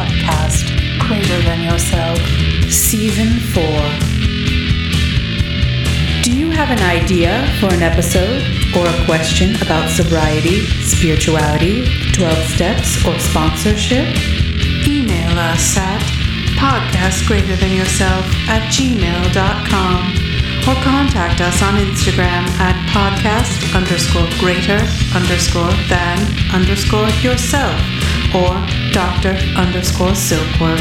podcast, Greater Than Yourself, Season 4. Do you have an idea for an episode or a question about sobriety, spirituality, 12 steps, or sponsorship? Email us at podcastgreaterthanyourself at gmail.com or contact us on Instagram at podcast underscore greater underscore than underscore yourself or Dr. underscore Silkworth.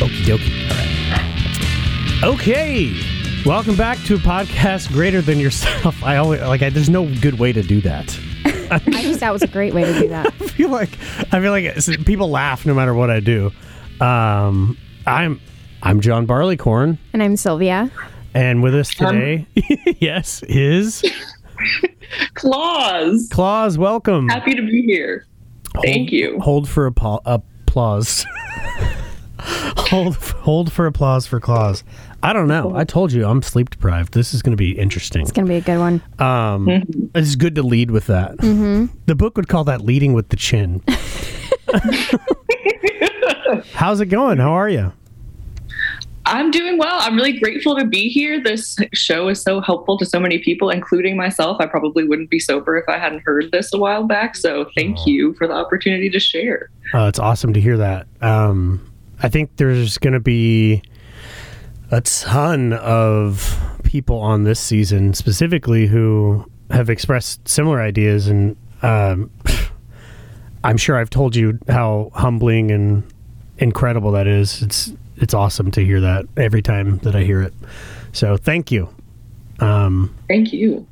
Okie dokie. All right. Okay. Welcome back to a podcast greater than yourself. I always like. I, there's no good way to do that. I just that was a great way to do that. I feel like I feel like people laugh no matter what I do. Um, I'm I'm John Barleycorn, And I'm Sylvia. and with us today, yes, is Klaws. Klaws. Welcome. Happy to be here. Thank you. Hold for appa- applause. hold hold for applause for Klaws. I don't know. I told you I'm sleep deprived. This is going to be interesting. It's gonna be a good one. Um, It's good to lead with that. The book would call that leading with the chin. How's it going? How are you? I'm doing well. I'm really grateful to be here. This show is so helpful to so many people, including myself. I probably wouldn't be sober if I hadn't heard this a while back. So thank you for the opportunity to share. Uh, it's awesome to hear that. Um, I think there's going to be a ton of people on this season, specifically who have expressed similar ideas, and um, I'm sure I've told you how humbling and incredible that is. It's it's awesome to hear that every time that I hear it. So thank you. Um, Thank you.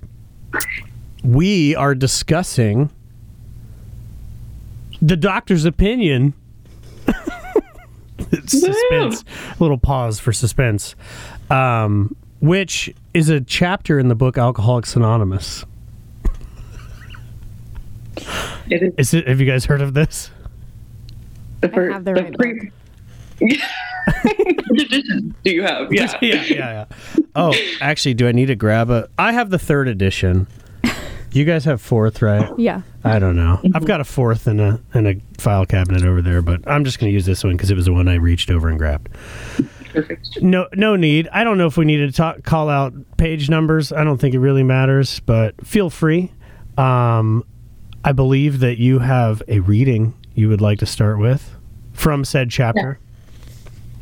we are discussing the doctor's opinion. It's suspense. A little pause for suspense. Um, which is a chapter in the book Alcoholics Anonymous. It is Is it? Have you guys heard of this? the first. have the right pre- Which edition do you have? Yeah. yeah, yeah, yeah. Oh, actually, do I need to grab a? I have the third edition. You guys have fourth, right? Yeah. I don't know. I've got a fourth in a in a file cabinet over there, but I'm just going to use this one because it was the one I reached over and grabbed. Perfect. No, no need. I don't know if we need to talk, call out page numbers. I don't think it really matters, but feel free. Um, I believe that you have a reading you would like to start with from said chapter.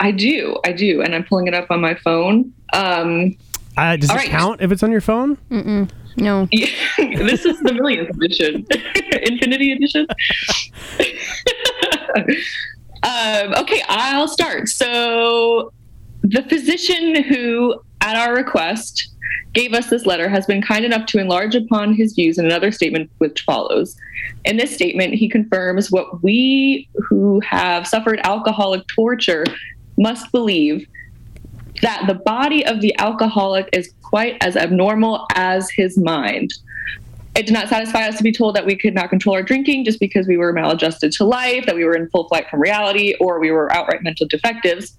I do. I do. And I'm pulling it up on my phone. Um, Uh, does All it right. count if it's on your phone? No. Yeah, this is the millionth edition, Infinity edition. um, okay, I'll start. So, the physician who, at our request, gave us this letter has been kind enough to enlarge upon his views in another statement which follows. In this statement, he confirms what we who have suffered alcoholic torture must believe that the body of the alcoholic is quite as abnormal as his mind. It did not satisfy us to be told that we could not control our drinking just because we were maladjusted to life, that we were in full flight from reality, or we were outright mental defectives.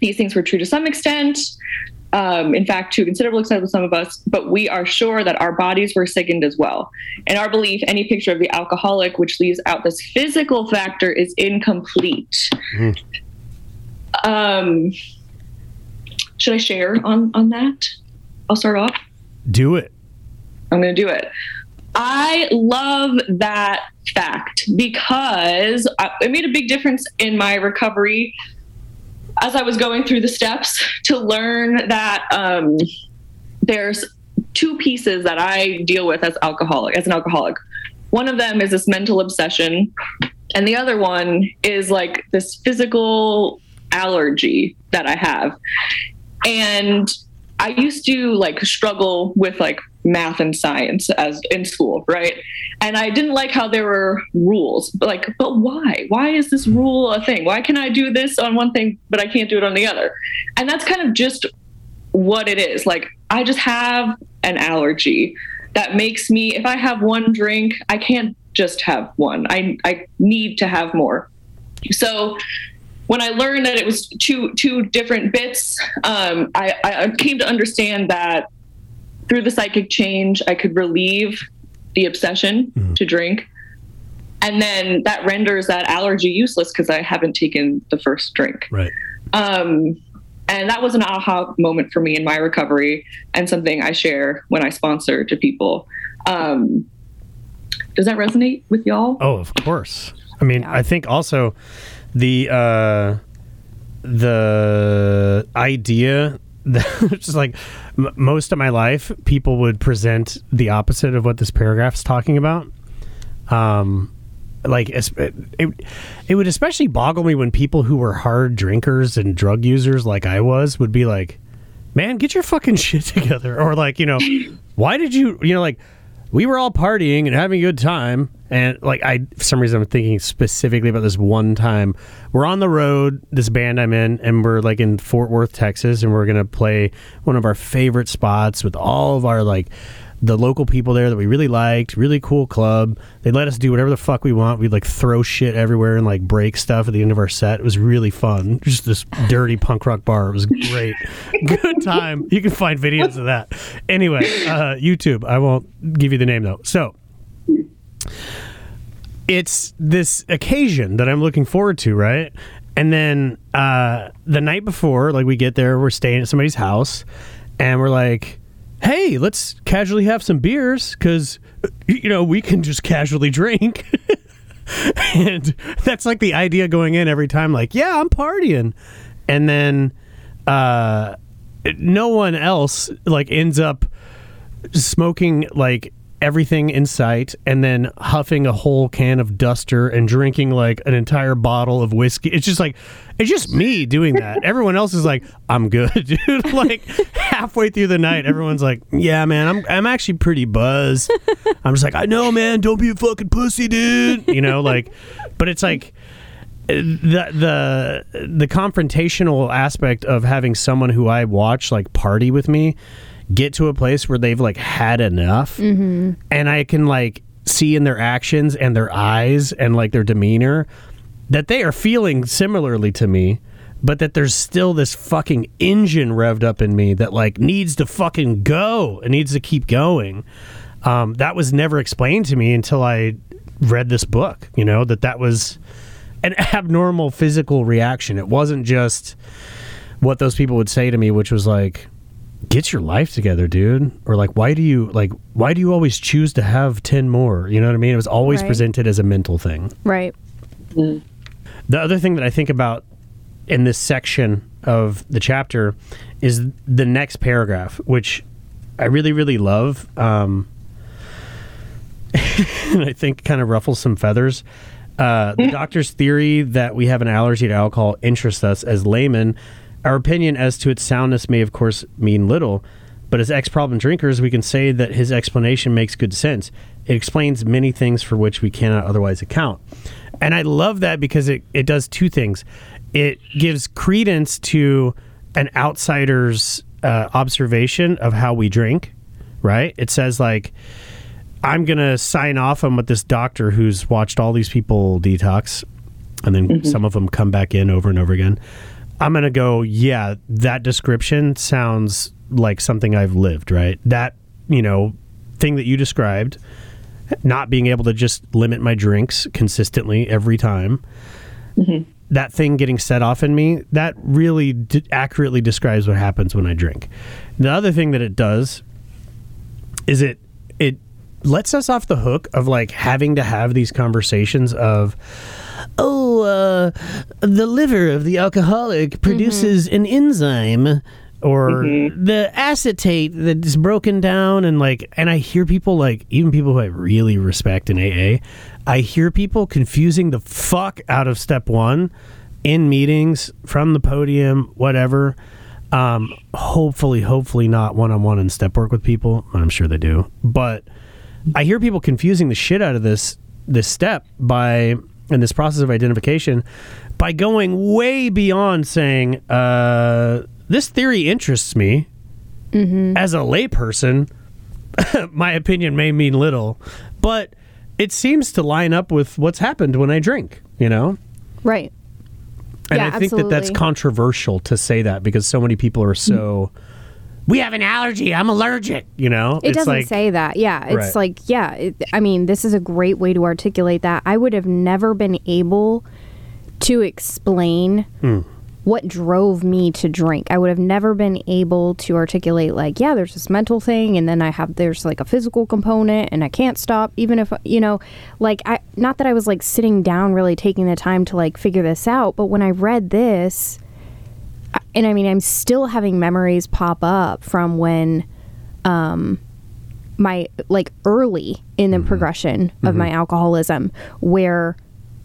These things were true to some extent, um, in fact, to a considerable extent with some of us, but we are sure that our bodies were sickened as well. In our belief, any picture of the alcoholic which leaves out this physical factor is incomplete. Mhm. Um, should I share on on that? I'll start off. Do it. I'm going to do it. I love that fact because I- it made a big difference in my recovery as I was going through the steps to learn that um, there's two pieces that I deal with as alcoholic as an alcoholic. One of them is this mental obsession, and the other one is like this physical allergy that I have. And I used to like struggle with like math and science as in school, right? And I didn't like how there were rules. But like, but why? Why is this rule a thing? Why can I do this on one thing but I can't do it on the other? And that's kind of just what it is. Like I just have an allergy that makes me if I have one drink, I can't just have one. I I need to have more. So when I learned that it was two two different bits, um, I, I came to understand that through the psychic change, I could relieve the obsession Mhm. to drink, and then that renders that allergy useless because I haven't taken the first drink. Right. Um, and that was an aha moment for me in my recovery and something I share when I sponsor to people. Um, does that resonate with y'all? Oh, of course. I mean, I think also the uh, the idea that just like m- most of my life, people would present the opposite of what this paragraph's talking about. Um, like it, it, it would especially boggle me when people who were hard drinkers and drug users, like I was, would be like, "Man, get your fucking shit together," or like, you know, why did you, you know, like we were all partying and having a good time. And like i for some reason i'm thinking specifically about this one time. We're on the road this band i'm in and we're like in fort worth texas and we're gonna play one of our favorite spots with all of our like the local people there that we really liked really cool club. They let us do whatever the fuck we want. We'd like throw shit everywhere and like break stuff at the end of our set. It was really fun. Just this dirty punk rock bar. It was great. Good time. You can find videos of that. Anyway uh, youtube. I won't give you the name though. So it's this occasion that I'm looking forward to, right? And then uh, the night before, like we get there, we're staying at somebody's house, and we're like, "Hey, let's casually have some beers because you know we can just casually drink." and that's like the idea going in every time. Like, yeah, I'm partying, and then uh, no one else like ends up smoking like everything in sight and then huffing a whole can of duster and drinking like an entire bottle of whiskey it's just like it's just me doing that. Everyone else is like i'm good dude. Like halfway through the night everyone's like yeah man i'm i'm actually pretty buzzed. I'm just like i know man don't be a fucking pussy dude. You know like but it's like the the the confrontational aspect of having someone who I watch like party with me get to a place where they've like had enough mm-hmm. and I can like see in their actions and their eyes and like their demeanor that they are feeling similarly to me but that there's still this fucking engine revved up in me that like needs to fucking go it needs to keep going um, that was never explained to me until I read this book you know that that was an abnormal physical reaction. It wasn't just what those people would say to me, which was like, "Get your life together, dude," or like, "Why do you like? Why do you always choose to have ten more?" You know what I mean? It was always Right. presented as a mental thing. Right. The other thing that I think about in this section of the chapter is the next paragraph, which I really, really love. Um, and I think kind of ruffles some feathers. Uh, the doctor's theory that we have an allergy to alcohol interests us as laymen. Our opinion as to its soundness may, of course, mean little, but as ex problem drinkers, we can say that his explanation makes good sense. It explains many things for which we cannot otherwise account. And I love that because it, it does two things. It gives credence to an outsider's uh, observation of how we drink, right? It says, like, I'm going to sign off on what this doctor who's watched all these people detox, and then some of them come back in over and over again. I'm going to go, yeah, that description sounds like something I've lived, right? That, you know, thing that you described, not being able to just limit my drinks consistently every time, that thing getting set off in me, that really d- accurately describes what happens when I drink. The other thing that it does is it it lets us off the hook of like having to have these conversations of oh uh, the liver of the alcoholic produces an enzyme or the acetate that's broken down and like and i hear people like even people who i really respect in aa i hear people confusing the fuck out of step one in meetings from the podium whatever. Um, hopefully hopefully not one-on-one in step work with people i'm sure they do. But I hear people confusing the shit out of this this step by in this process of identification by going way beyond saying uh, this theory interests me as a layperson. my opinion may mean little, but it seems to line up with what's happened when I drink. You know, Right. and Yeah, I think that that's controversial to say that because so many people are so we have an allergy. I'm allergic. You know, It it's doesn't like, say that. Yeah, it's Right. like yeah. It, I mean, this is a great way to articulate that. I would have never been able to explain Hmm. What drove me to drink. I would have never been able to articulate like, yeah, there's this mental thing, and then I have there's like a physical component, and I can't stop, even if you know, like I not that I was like sitting down really taking the time to like figure this out, but when I read this and I mean, I'm still having memories pop up from when, um, my like early in the progression of my alcoholism, where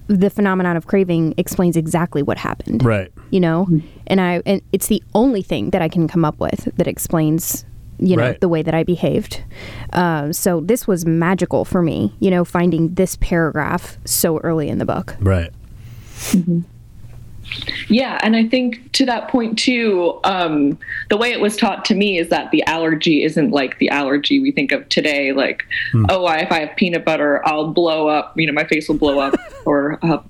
the phenomenon of craving explains exactly what happened. right. You know, and I and it's the only thing that I can come up with that explains. You know Right. the way that I behaved. Um, so this was magical for me. You know, finding this paragraph so early in the book. Right. Yeah, and I think to that point too, um, the way it was taught to me is that the allergy isn't like the allergy we think of today. Like, oh, I, if I have peanut butter, I'll blow up. You know, my face will blow up, or uh,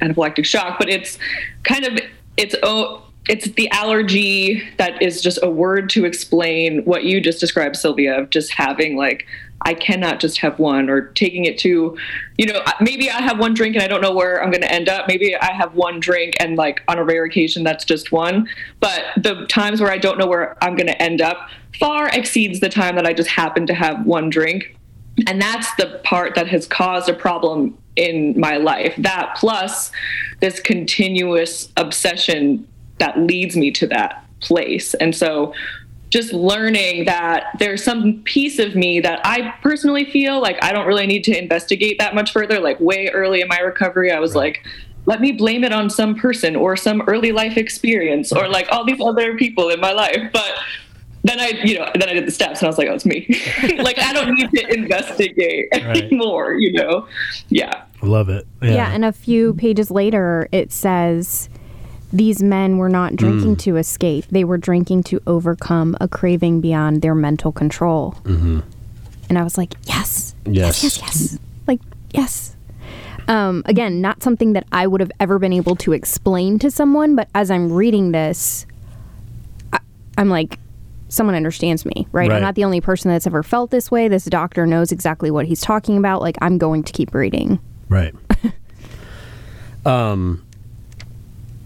anaphylactic shock. But it's kind of it's oh, it's the allergy that is just a word to explain what you just described, Sylvia, of just having like I cannot just have one or taking it to, you know, maybe I have one drink and I don't know where I'm going to end up. Maybe I have one drink and like on a rare occasion that's just one. But the times where I don't know where I'm going to end up far exceeds the time that I just happen to have one drink. And that's the part that has caused a problem in my life. That plus this continuous obsession that leads me to that place. And so just learning that there's some piece of me that I personally feel like I don't really need to investigate that much further. Like way early in my recovery, I was like, let me blame it on some person or some early life experience or like all these other people in my life. But then I, you know, then I did the steps and I was like, oh, it's me. like I don't need to investigate Right. anymore, you know? Yeah. Love it. Yeah. Yeah. and a few pages later, it says these men were not drinking to escape; they were drinking to overcome a craving beyond their mental control. Mm-hmm. And I was like, yes, Yes. yes, yes, yes, like yes. Um, again, not something that I would have ever been able to explain to someone, but as I'm reading this, I, I'm like, someone understands me, right? Right. I'm not the only person that's ever felt this way. This doctor knows exactly what he's talking about. Like, I'm going to keep reading. Right. um,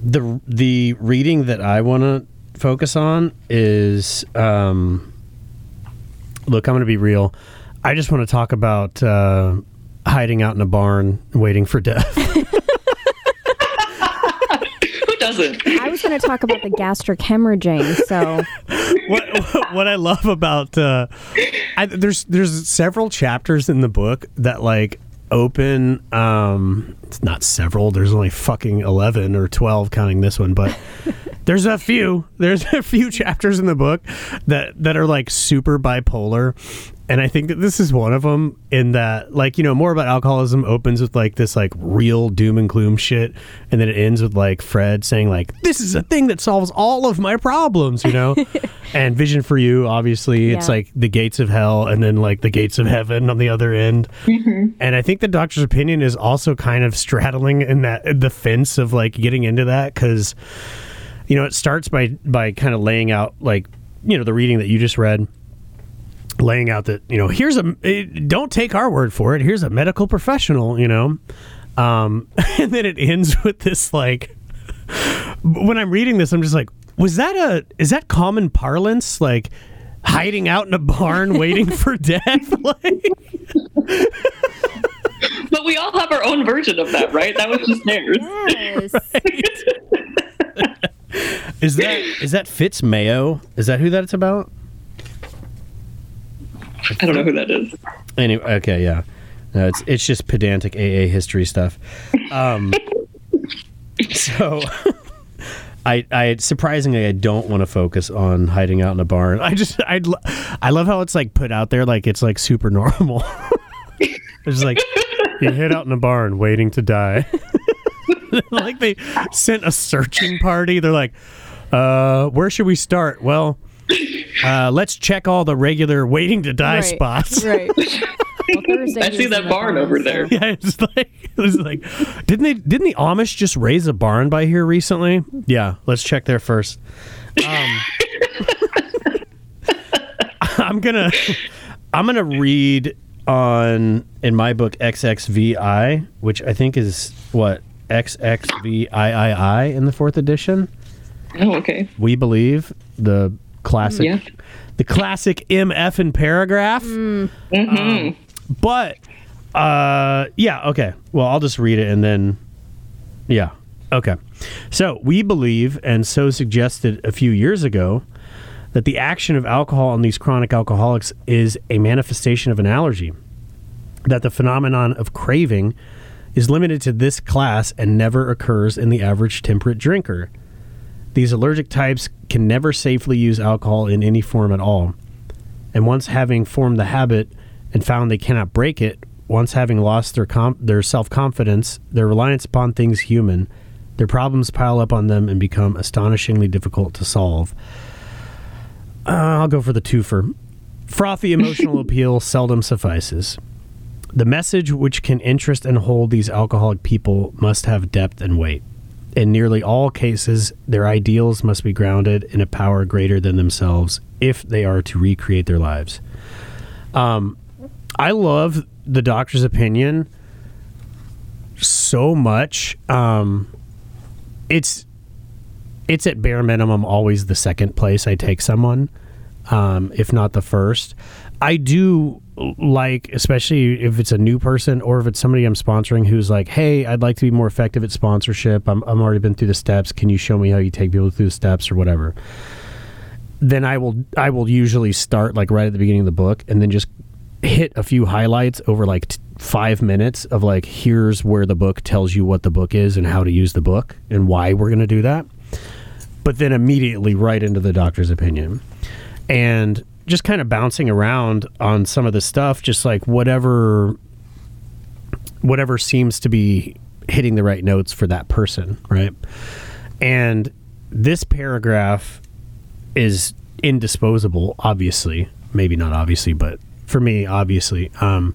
the the reading that I want to focus on is um, look. I'm going to be real. I just want to talk about uh, hiding out in a barn waiting for death. Who doesn't? I was going to talk about the gastric hemorrhaging. So, what what I love about uh, I, there's there's several chapters in the book that like open um it's not several there's only fucking 11 or 12 counting this one but there's a few there's a few chapters in the book that that are like super bipolar and i think that this is one of them in that like you know more about alcoholism opens with like this like real doom and gloom shit. And then it ends with like fred saying like this is a thing that solves all of my problems you know? And vision for you obviously it's like the gates of hell and then like the gates of heaven on the other end. Mm-hmm. And i think the doctor's opinion is also kind of straddling in that the fence of like getting into that because you know it starts by by kind of laying out like you know the reading that you just read laying out that you know here's a don't take our word for it. Here's a medical professional you know? Um and then it ends with this like when i'm reading this i'm just like was that a is that common parlance? Like hiding out in a barn waiting for death? Like But we all have our own version of that, right? That was just theirs. yes. is that is that fitz mayo is that who that's about I don't know who that is. Anyway, okay, yeah. No, it's it's just pedantic AA history stuff. Um, so, I I surprisingly I don't want to focus on hiding out in a barn. I just I I love how it's like put out there like it's like super normal. it's like you hid out in a barn waiting to die. like they sent a searching party. They're like, uh, where should we start? Well. Uh, let's check all the regular waiting to die Right. spots. Right. Well, I see that barn over there. Yeah, it's like it was like didn't they didn't the Amish just raise a barn by here recently? Yeah, let's check there first. Um, I'm gonna I'm gonna read on in my book XXVI, which I think is what XXVIII in the fourth edition. Oh, okay. We believe the classic, Yeah. the classic MF and paragraph. Um, but uh, yeah, okay. Well, I'll just read it and then yeah, okay. So we believe, and so suggested a few years ago, that the action of alcohol on these chronic alcoholics is a manifestation of an allergy. That the phenomenon of craving is limited to this class and never occurs in the average temperate drinker. These allergic types can never safely use alcohol in any form at all. And once having formed the habit and found they cannot break it, once having lost their com- their self-confidence, their reliance upon things human, their problems pile up on them and become astonishingly difficult to solve. Uh, I'll go for the twofer. Frothy emotional appeal seldom suffices. The message which can interest and hold these alcoholic people must have depth and weight. In nearly all cases, their ideals must be grounded in a power greater than themselves if they are to recreate their lives. Um, I love the doctor's opinion so much. Um, it's it's at bare minimum always the second place I take someone, um, if not the first. I do like, especially if it's a new person or if it's somebody I'm sponsoring who's like, "Hey, I'd like to be more effective at sponsorship. I'm I'm already been through the steps. Can you show me how you take people through the steps or whatever?" Then I will I will usually start like right at the beginning of the book and then just hit a few highlights over like t- five minutes of like here's where the book tells you what the book is and how to use the book and why we're going to do that but then immediately right into the doctor's opinion and just kind of bouncing around on some of the stuff just like whatever whatever seems to be hitting the right notes for that person right? And this paragraph is indisposable obviously. Maybe not obviously but for me obviously. Um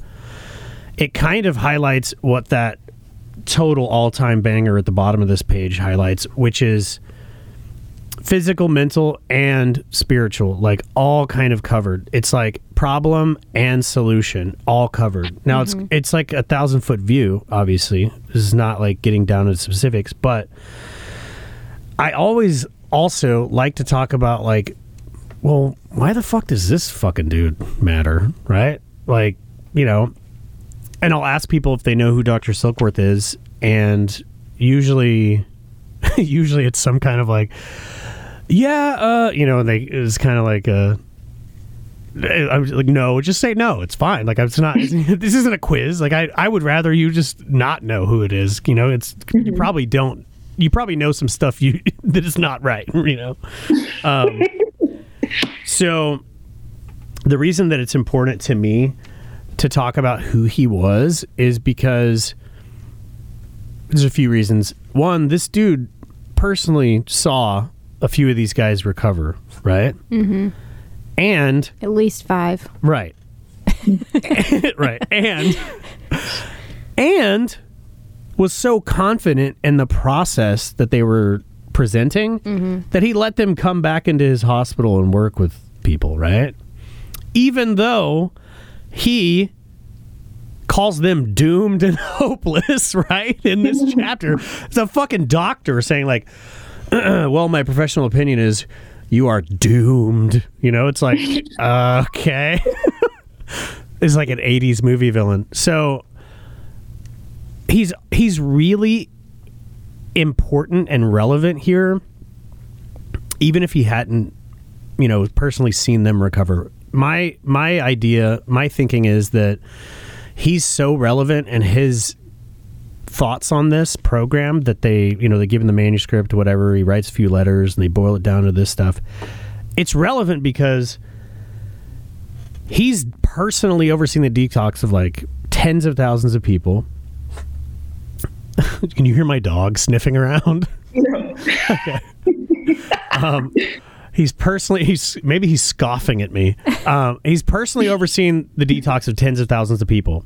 it kind of highlights what that total all-time banger at the bottom of this page highlights which is physical mental and spiritual like all kind of covered. It's like problem and solution all covered. Now it's mm-hmm. it's like a thousand foot view obviously. This is not like getting down to specifics but i always also like to talk about like well why the fuck does this fucking dude matter right? Like you know and I'll ask people if they know who Dr. Silkworth is, and usually, usually it's some kind of like, yeah, uh, you know, they it's kind of like a. I'm like, no, just say no. It's fine. Like, it's not. this isn't a quiz. Like, I, I would rather you just not know who it is. You know, it's you probably don't. You probably know some stuff you that is not right. You know, um, so the reason that it's important to me to talk about who he was is because there's a few reasons. One, this dude personally saw a few of these guys recover, right? Mm-hmm. And At least five. right, right, and and was so confident in the process that they were presenting that he let them come back into his hospital and work with people, right? Even though he calls them doomed and hopeless, right? In this chapter, it's a fucking doctor saying like, "Well, my professional opinion is you are doomed." You know, it's like, okay, it's like an '80s movie villain. So he's he's really important and relevant here, even if he hadn't, you know, personally seen them recover. My my idea, my thinking is that he's so relevant and his thoughts on this program that they you know they give him the manuscript whatever he writes a few letters and they boil it down to this stuff. It's relevant because he's personally overseeing the detox of like tens of thousands of people. Can you hear my dog sniffing around? Okay. Um he's personally he's maybe he's scoffing at me. Um, he's personally overseeing the detox of tens of thousands of people.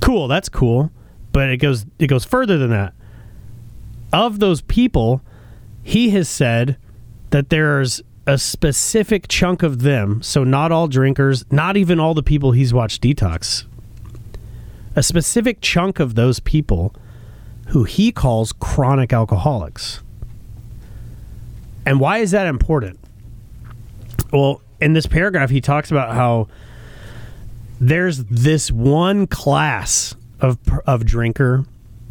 Cool that's cool but it goes it goes further than that of those people he has said that there's a specific chunk of them, so not all drinkers, not even all the people he's watched detox, a specific chunk of those people who he calls chronic alcoholics. And why is that important? Well, in this paragraph, he talks about how there's this one class of of drinker,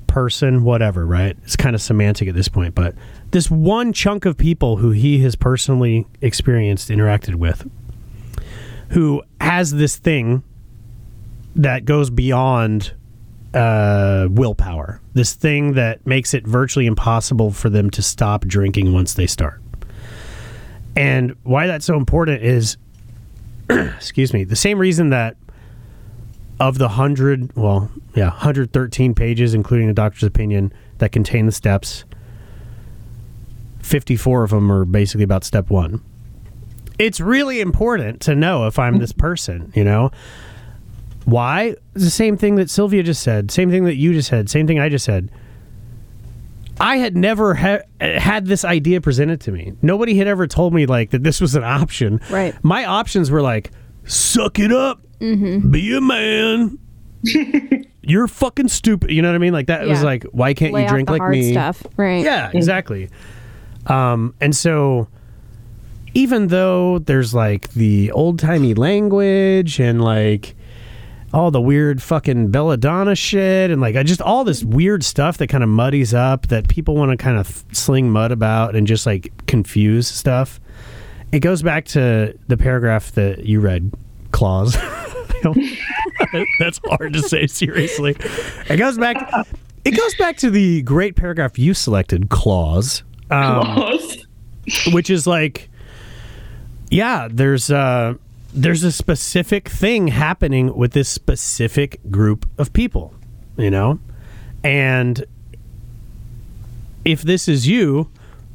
person, whatever, right? It's kind of semantic at this point, but this one chunk of people who he has personally experienced, interacted with, who has this thing that goes beyond uh, willpower. This thing that makes it virtually impossible for them to stop drinking once they start. And why that's so important is, excuse me, the same reason that of the hundred, well, yeah, hundred thirteen pages, including the doctor's opinion, that contain the steps. Fifty-four of them are basically about step one. It's really important to know if I'm this person, you know. Why? It's the same thing that Sylvia just said, same thing that you just said, same thing I just said. I had never ha- had this idea presented to me. Nobody had ever told me like that this was an option. Right. My options were like, suck it up, be a man. You're fucking stupid. You know what I mean? Like that was like, why can't Lay you drink like me? stuff, right? Yeah, exactly. Um, and so, even though there's like the old timey language and like all the weird fucking belladonna shit and like I just all this weird stuff that kind of muddies up that people want to kind of sling mud about and just like confuse stuff. It goes back to the paragraph that you read, Klaws. That's hard to say seriously. It goes back. It goes back to the great paragraph you selected, Klaws, um, which is like, yeah, there's uh, there's a specific thing happening with this specific group of people, you know, and if this is you,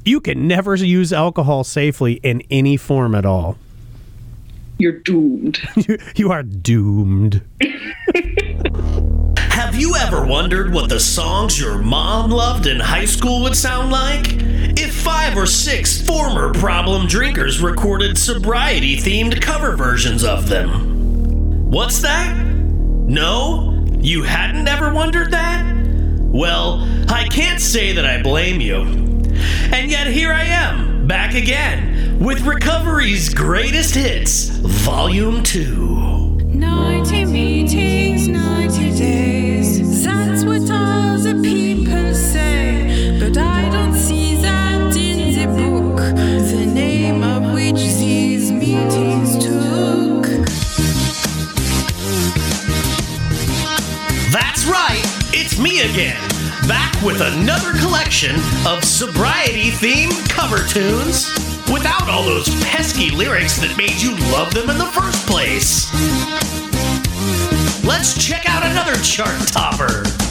you can never use alcohol safely in any form at all. You're doomed. You, you are doomed. Have you ever wondered what the songs your mom loved in high school would sound like? If five or six former problem drinkers recorded sobriety themed cover versions of them. What's that? No? You hadn't ever wondered that? Well, I can't say that I blame you. And yet here I am, back again, with Recovery's Greatest Hits, Volume 2. 90 meetings, 90 days. That's what all the people say. But I don't see that in the book. The name of which these meetings took. That's right, it's me again, back with another collection of sobriety themed cover tunes without all those pesky lyrics that made you love them in the first place. Let's check out another chart topper.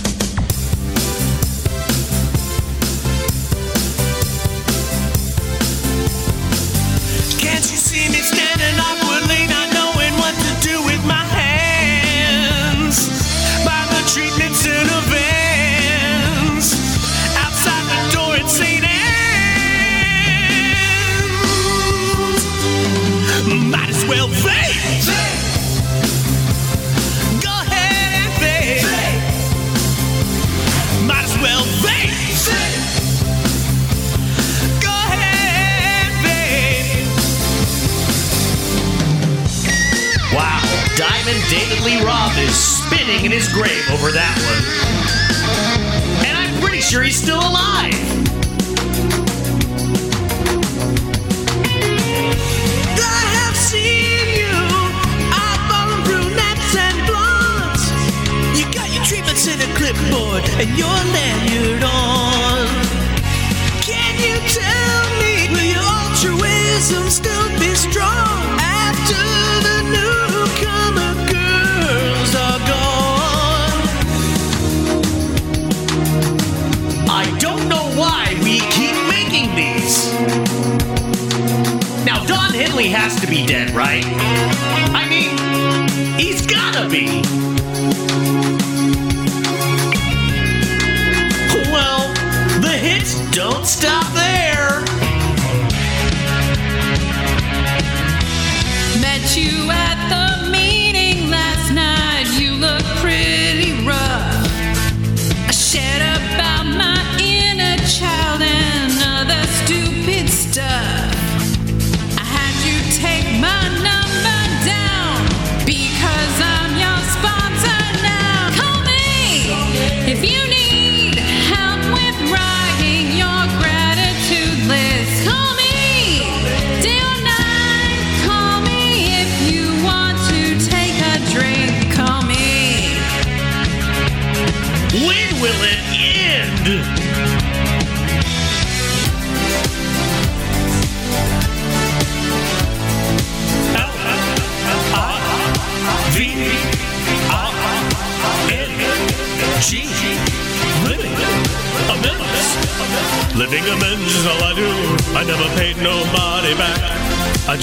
In his grave over that one. And I'm pretty sure he's still alive. I have seen you brunettes and blondes. You got your treatments in a clipboard and your lanyard on. Can you tell me will your altruism still has to be dead, right? I mean, he's gotta be.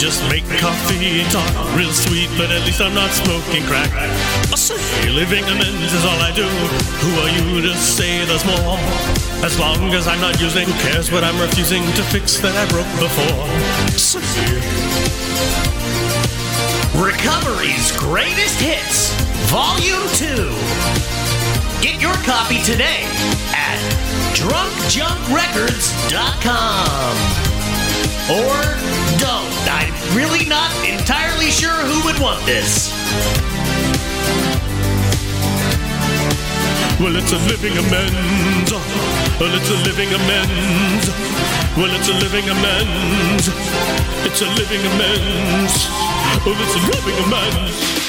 Just make coffee talk real sweet, but at least I'm not smoking crack. I say living amends is all I do. Who are you to say there's more? As long as I'm not using, who cares what I'm refusing to fix that I broke before? Recovery's Greatest Hits, Volume 2. Get your copy today at drunkjunkrecords.com. Or don't. I'm really not entirely sure who would want this. Well, it's a living amends. Well, it's a living amends. Well, it's a living amends. It's a living amends. Well, it's a living amends.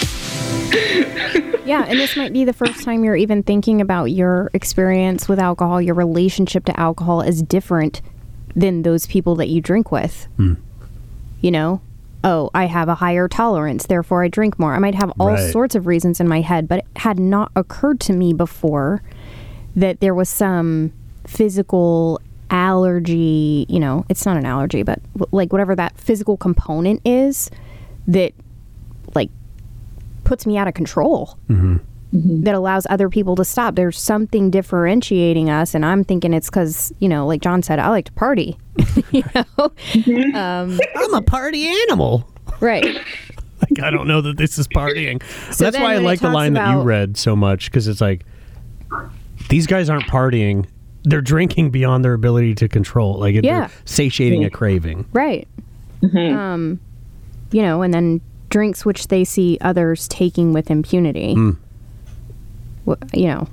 Yeah, and this might be the first time you're even thinking about your experience with alcohol, your relationship to alcohol is different than those people that you drink with. Hmm. You know? Oh, I have a higher tolerance, therefore I drink more. I might have all Right. sorts of reasons in my head, but it had not occurred to me before that there was some physical allergy, you know, it's not an allergy, but like whatever that physical component is that like puts me out of control mm-hmm. Mm-hmm. that allows other people to stop. There's something differentiating us, and I'm thinking it's because you know, like John said, I like to party. you know, mm-hmm. um, I'm a party animal. right? Like I don't know that this is partying. So That's why I like the talks line that you read so much because it's like these guys aren't partying; they're drinking beyond their ability to control. Like it- Yeah. they're satiating a mm-hmm. craving. Right. Um, you know, and then drinks which they see others taking with impunity. Wh- you know,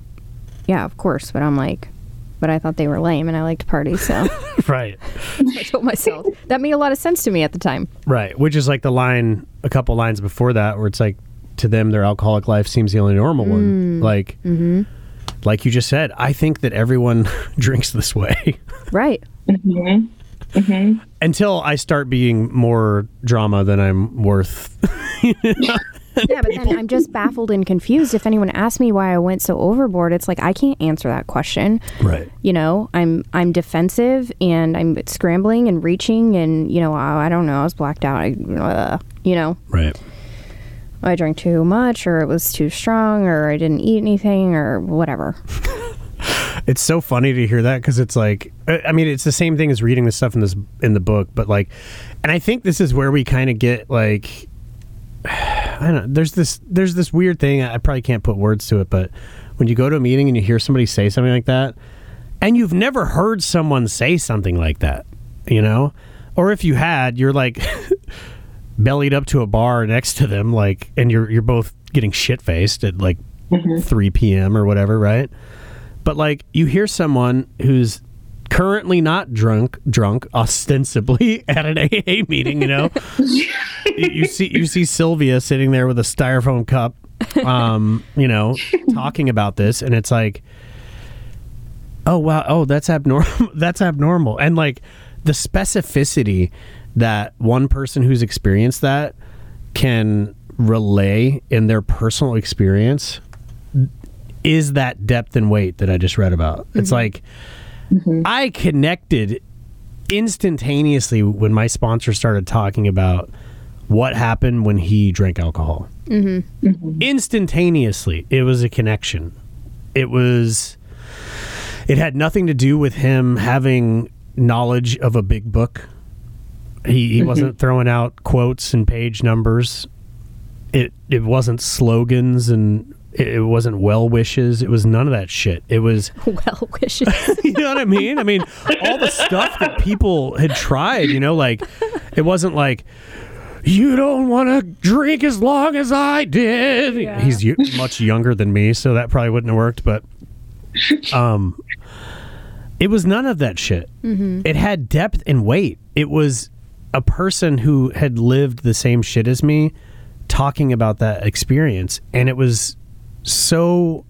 yeah, of course. But I'm like, but I thought they were lame, and I like to party, so Right, I told myself that made a lot of sense to me at the time. right. Which is like the line a couple lines before that, where it's like to them their alcoholic life seems the only normal Mm. one. Like, mm-hmm. like you just said, I think that everyone drinks this way. Right. Mm-hmm. Mm-hmm. Until I start being more drama than I'm worth. Yeah, but then I'm just baffled and confused. If anyone asks me why I went so overboard, it's like I can't answer that question. right. You know, I'm I'm defensive and I'm scrambling and reaching and you know I, I don't know I was blacked out. I, uh, you know Right. I drank too much or it was too strong or I didn't eat anything or whatever. It's so funny to hear that because it's like, I I mean, it's the same thing as reading the stuff in this in the book, but like, and I think this is where we kind of get like, I don't know. There's this there's this weird thing. I probably can't put words to it, but when you go to a meeting and you hear somebody say something like that, and you've never heard someone say something like that, you know, or if you had, you're like bellied up to a bar next to them, like, and you're you're both getting shit faced at like mm-hmm. 3 p.m. or whatever, right? But like you hear someone who's currently not drunk, drunk ostensibly at an AA meeting, you know, you, see you see Sylvia sitting there with a styrofoam cup, um, you know, talking about this, and it's like, oh wow, oh that's abnormal, that's abnormal, and like the specificity that one person who's experienced that can relay in their personal experience is that depth and weight that I just read about. It's like Mm-hmm. I connected instantaneously when my sponsor started talking about what happened when he drank alcohol. Mm-hmm. Mm-hmm. Instantaneously, it was a connection. It was. It had nothing to do with him having knowledge of a big book. He he wasn't throwing out quotes and page numbers. It it wasn't slogans and it, it wasn't well wishes. It was none of that shit. It was well wishes. you know what I mean? I mean, all the stuff that people had tried, you know, like it wasn't like you don't want to drink as long as I did. Yeah. He's y- much younger than me, so that probably wouldn't have worked, but um it was none of that shit. It had depth and weight. It was a person who had lived the same shit as me talking about that experience and it was so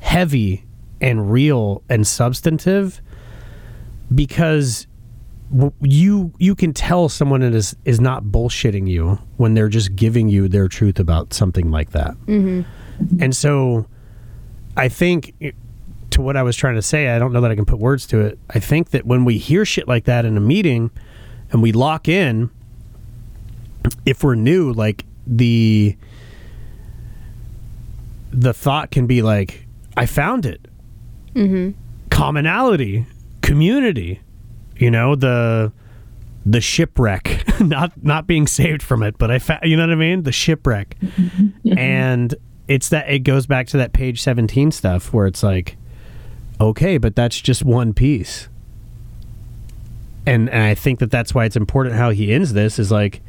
heavy and real and substantive because you you can tell someone is is not bullshitting you when they're just giving you their truth about something like that. Mm-hmm. And so I think i- to what I was trying to say, I don't know that I can put words to it. I think that when we hear shit like that in a meeting and we lock in if we're new like the the thought can be like I found it mm-hmm. commonality, community. You know the the shipwreck, not not being saved from it, but I fa- you know what I mean, the shipwreck, and it's that it goes back to that page seventeen stuff where it's like, okay, but that's just one piece, and and I think that that's why it's important how he ends this is like.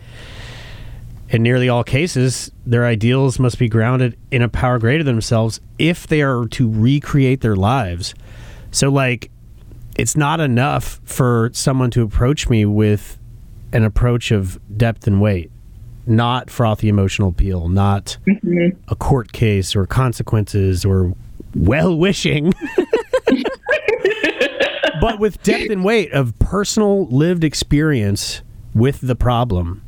In nearly all cases, their ideals must be grounded in a power greater than themselves if they are to recreate their lives. So, like, it's not enough for someone to approach me with an approach of depth and weight, not frothy emotional appeal, not mm-hmm. a court case or consequences or well wishing, but with depth and weight of personal lived experience with the problem.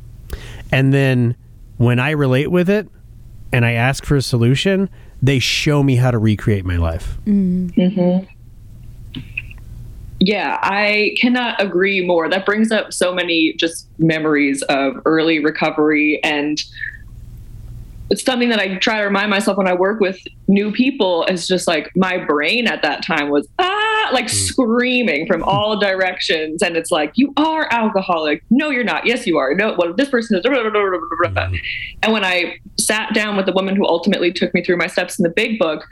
And then when I relate with it and I ask for a solution, they show me how to recreate my life. Mm-hmm. Mm-hmm. Yeah, I cannot agree more. That brings up so many just memories of early recovery. And it's something that I try to remind myself when I work with new people is just like my brain at that time was ah like hmm. screaming from hmm. all directions. And it's like, you are alcoholic. No, you're not. Yes, you are. No, well, this person is. Hmm. And when I sat down with the woman who ultimately took me through my steps in the big book,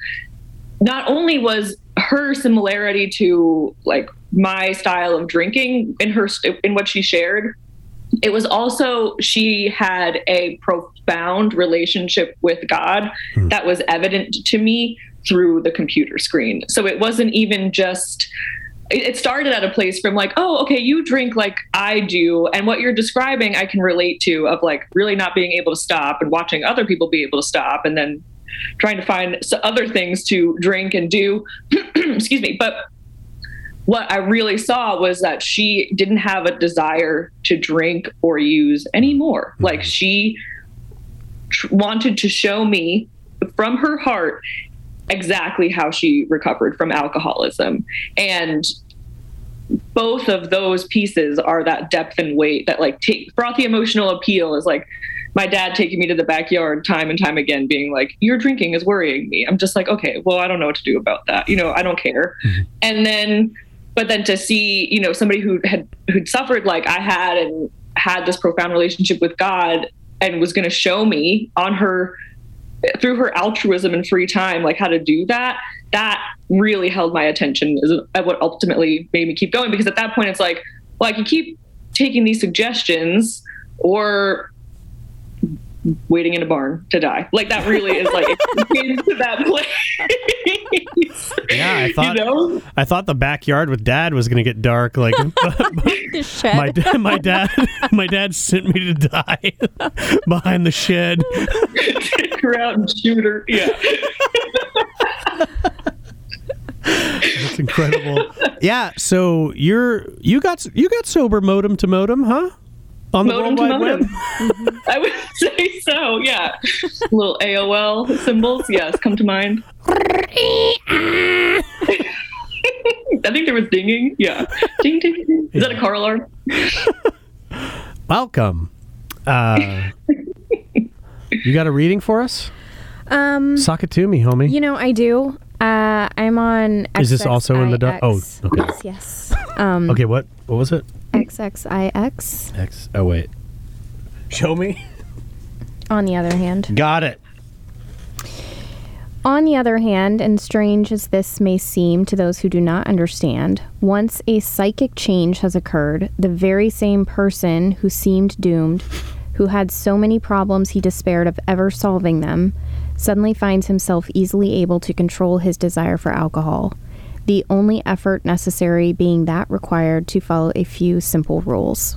not only was her similarity to like my style of drinking in her in what she shared it was also she had a profound relationship with god hmm. that was evident to me through the computer screen so it wasn't even just it it started at a place from like oh okay you drink like i do and what you're describing i can relate to of like really not being able to stop and watching other people be able to stop and then trying to find other things to drink and do. Excuse me. But what I really saw was that she didn't have a desire to drink or use anymore. Mm-hmm. Like she tr- wanted to show me from her heart exactly how she recovered from alcoholism. And both of those pieces are that depth and weight that like take the emotional appeal is like my dad taking me to the backyard time and time again being like your drinking is worrying me. I'm just like okay well i don't know what to do about that. You know i don't care. Mm-hmm. And then but then to see you know somebody who had who'd suffered like i had and had this profound relationship with god and was going to show me on her through her altruism and free time like how to do that that really held my attention is what ultimately made me keep going because at that point it's like well i can keep taking these suggestions or waiting in a barn to die like that really is like into that place Yeah, I thought you know I thought the backyard with dad was going to get dark. Like the shed. my da- my dad my dad sent me to die behind the shed. take her out and shoot her yeah That's incredible. Yeah, so you're you got you got sober modem to modem, huh? On the modem World Wide Web. modem i would say so yeah little aol symbols yes come to mind i think there was dinging yeah ding ding, ding. is that a car alarm Welcome. Uh, you got a reading for us? um, Sock it to me, homie. you know, I do. Uh, I'm on. Is this also in the doc- oh, okay. Yes, yes. Um, Okay, what what was it? XXIX. X. Oh wait. Show me. On the other hand, Got it. On the other hand, and strange as this may seem to those who do not understand, once a psychic change has occurred, the very same person who seemed doomed, who had so many problems he despaired of ever solving them, suddenly finds himself easily able to control his desire for alcohol. The only effort necessary being that required to follow a few simple rules.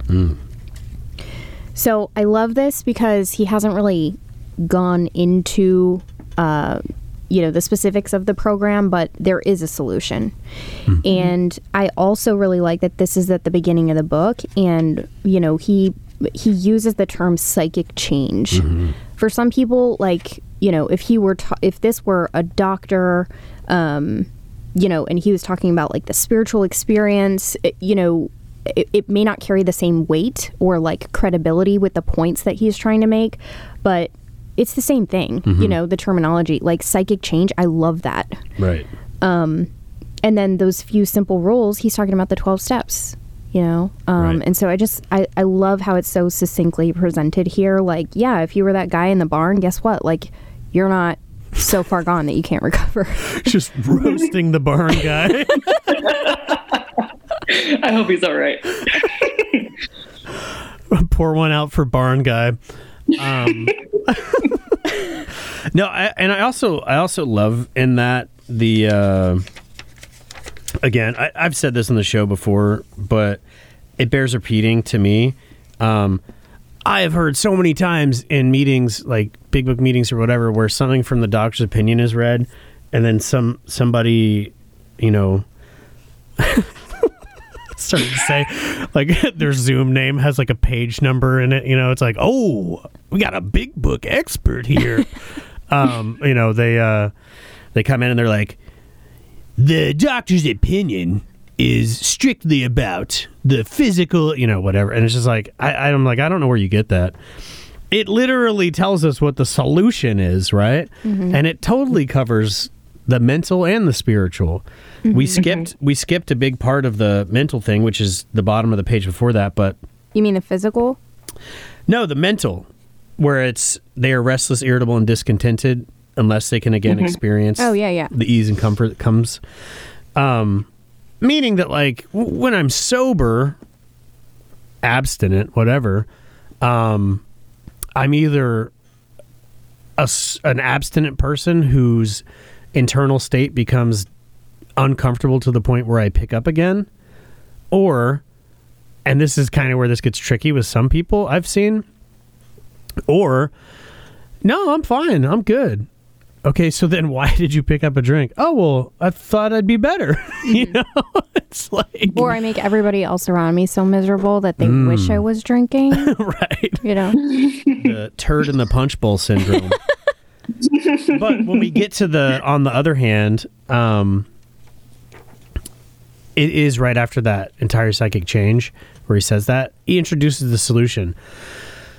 So I love this because he hasn't really gone into uh, you know the specifics of the program, but there is a solution. And I also really like that this is at the beginning of the book, and you know he he uses the term psychic change. For some people, like you know, if he were ta- if this were a doctor. Um, you know, and he was talking about like the spiritual experience, it- you know, it, it may not carry the same weight or like credibility with the points that he's trying to make, but it's the same thing, you know, the terminology. Like psychic change, I love that. Right. And then those few simple rules, he's talking about the 12 steps, you know? Um, Right. And so I just, I, I love how it's so succinctly presented here. Like, yeah, if you were that guy in the barn, guess what? Like, you're not so far gone that you can't recover. Just roasting the barn guy. I hope he's all right. Pour one out for barn guy. Um, no, I, and I also I also love in that the uh, again I, I've said this on the show before, but it bears repeating to me. Um, I have heard so many times in meetings, like big book meetings or whatever, where something from the doctor's opinion is read, and then some somebody, you know, started to say like their Zoom name has like a page number in it. You know, it's like, oh, we got a big book expert here. um, you know, they uh, they come in and they're like, the doctor's opinion is strictly about the physical, you know, whatever. And it's just like I, I'm like, I don't know where you get that. It literally tells us what the solution is, right? And it totally covers the mental and the spiritual. We skipped we skipped a big part of the mental thing, which is the bottom of the page before that, but you mean the physical? no, the mental, where it's they are restless, irritable, and discontented unless they can again experience Oh, yeah, yeah. the ease and comfort that comes. Um, meaning that like w- when I'm sober, abstinent, whatever, um, I'm either a an abstinent person whose internal state becomes uncomfortable to the point where I pick up again, or, and this is kind of where this gets tricky with some people I've seen, or, no, I'm fine, I'm good. Okay, so then why did you pick up a drink? Oh well, I thought I'd be better. you know, it's like Or I make everybody else around me so miserable that they wish I was drinking. right. You know? the turd in the punch bowl syndrome. but when we get to the on the other hand, um it is right after that entire psychic change where he says that he introduces the solution.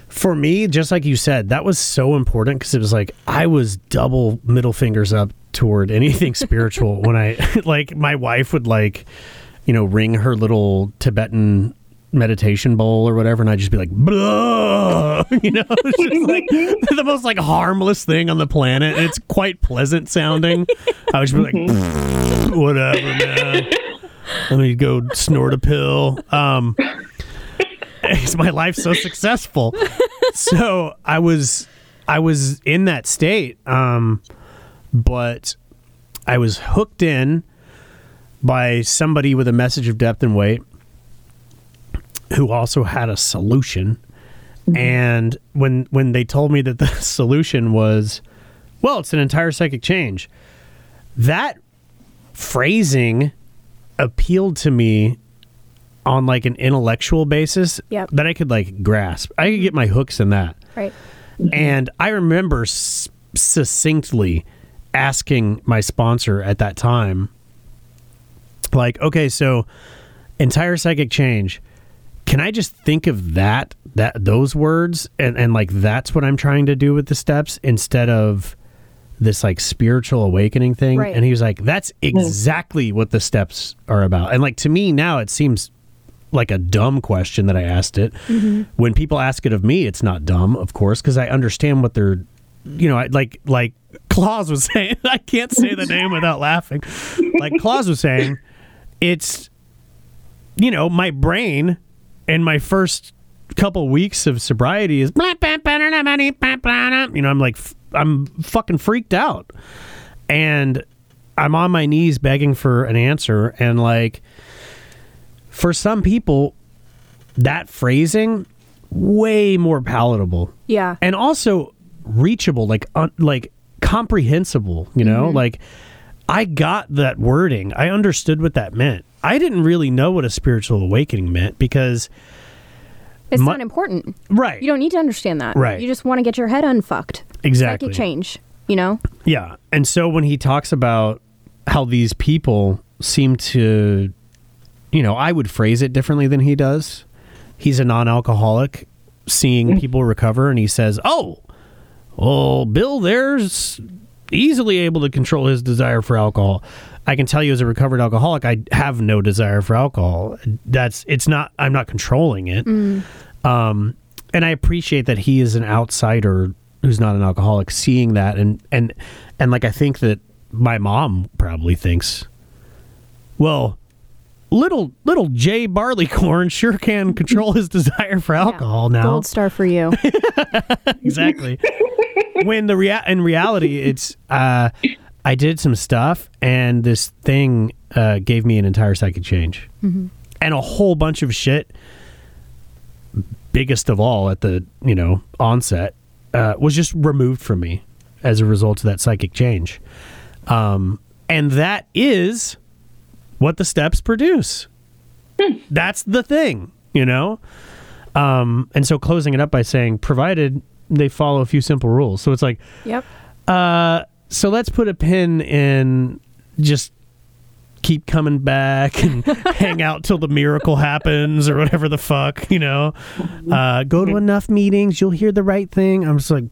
For me, just like you said, that was so important because it was like I was double middle fingers up toward anything spiritual when I like my wife would like you know ring her little Tibetan meditation bowl or whatever and I'd just be like Blah! you know like the most like harmless thing on the planet and it's quite pleasant sounding I would just be like mm-hmm. whatever man let me go snort a pill. Um is my life so successful. So i was i was in that state um but i was hooked in by somebody with a message of depth and weight who also had a solution. And when when they told me that the solution was well it's an entire psychic change. That phrasing appealed to me on like an intellectual basis Yep. that I could like grasp. I could get my hooks in that. Right. And I remember s- succinctly asking my sponsor at that time, like, okay, so entire psychic change. Can I just think of that that those words and and like that's what I'm trying to do with the steps instead of this like spiritual awakening thing Right. and he was like that's exactly what the steps are about and like to me now it seems like a dumb question that i asked it when people ask it of me it's not dumb of course because i understand what they're you know I, like like Klaws was saying i can't say the name without laughing like Klaws was saying it's you know my brain in my first couple weeks of sobriety is you know i'm like i'm fucking freaked out and i'm on my knees begging for an answer and like for some people that phrasing way more palatable Yeah. and also reachable like un, like comprehensible you know mm-hmm. like i got that wording i understood what that meant i didn't really know what a spiritual awakening meant because It's My- not important. right You don't need to understand that. Right. You just want to get your head unfucked. Exactly Psychic change. You know? Yeah. And so when he talks about how these people seem to, you know, I would phrase it differently than he does. He's a non alcoholic seeing people recover, and he says, Oh, well, Bill there's easily able to control his desire for alcohol. I can tell you as a recovered alcoholic, I have no desire for alcohol. That's, it's not, I'm not controlling it. Um, and I appreciate that he is an outsider who's not an alcoholic seeing that and and and like I think that my mom probably thinks well little little Jay Barleycorn sure can control his desire for alcohol now Gold star for you. exactly. when the rea- in reality, it's uh, I did some stuff, and this thing uh, gave me an entire psychic change, and a whole bunch of shit. Biggest of all, at the you know onset, uh, was just removed from me as a result of that psychic change, um, and that is what the steps produce. That's the thing, you know. Um, and so closing it up by saying, provided they follow a few simple rules. So it's like, yep. uh, so let's put a pin in just keep coming back and hang out till the miracle happens or whatever the fuck, you know. Uh, go to enough meetings, you'll hear the right thing. I'm just like,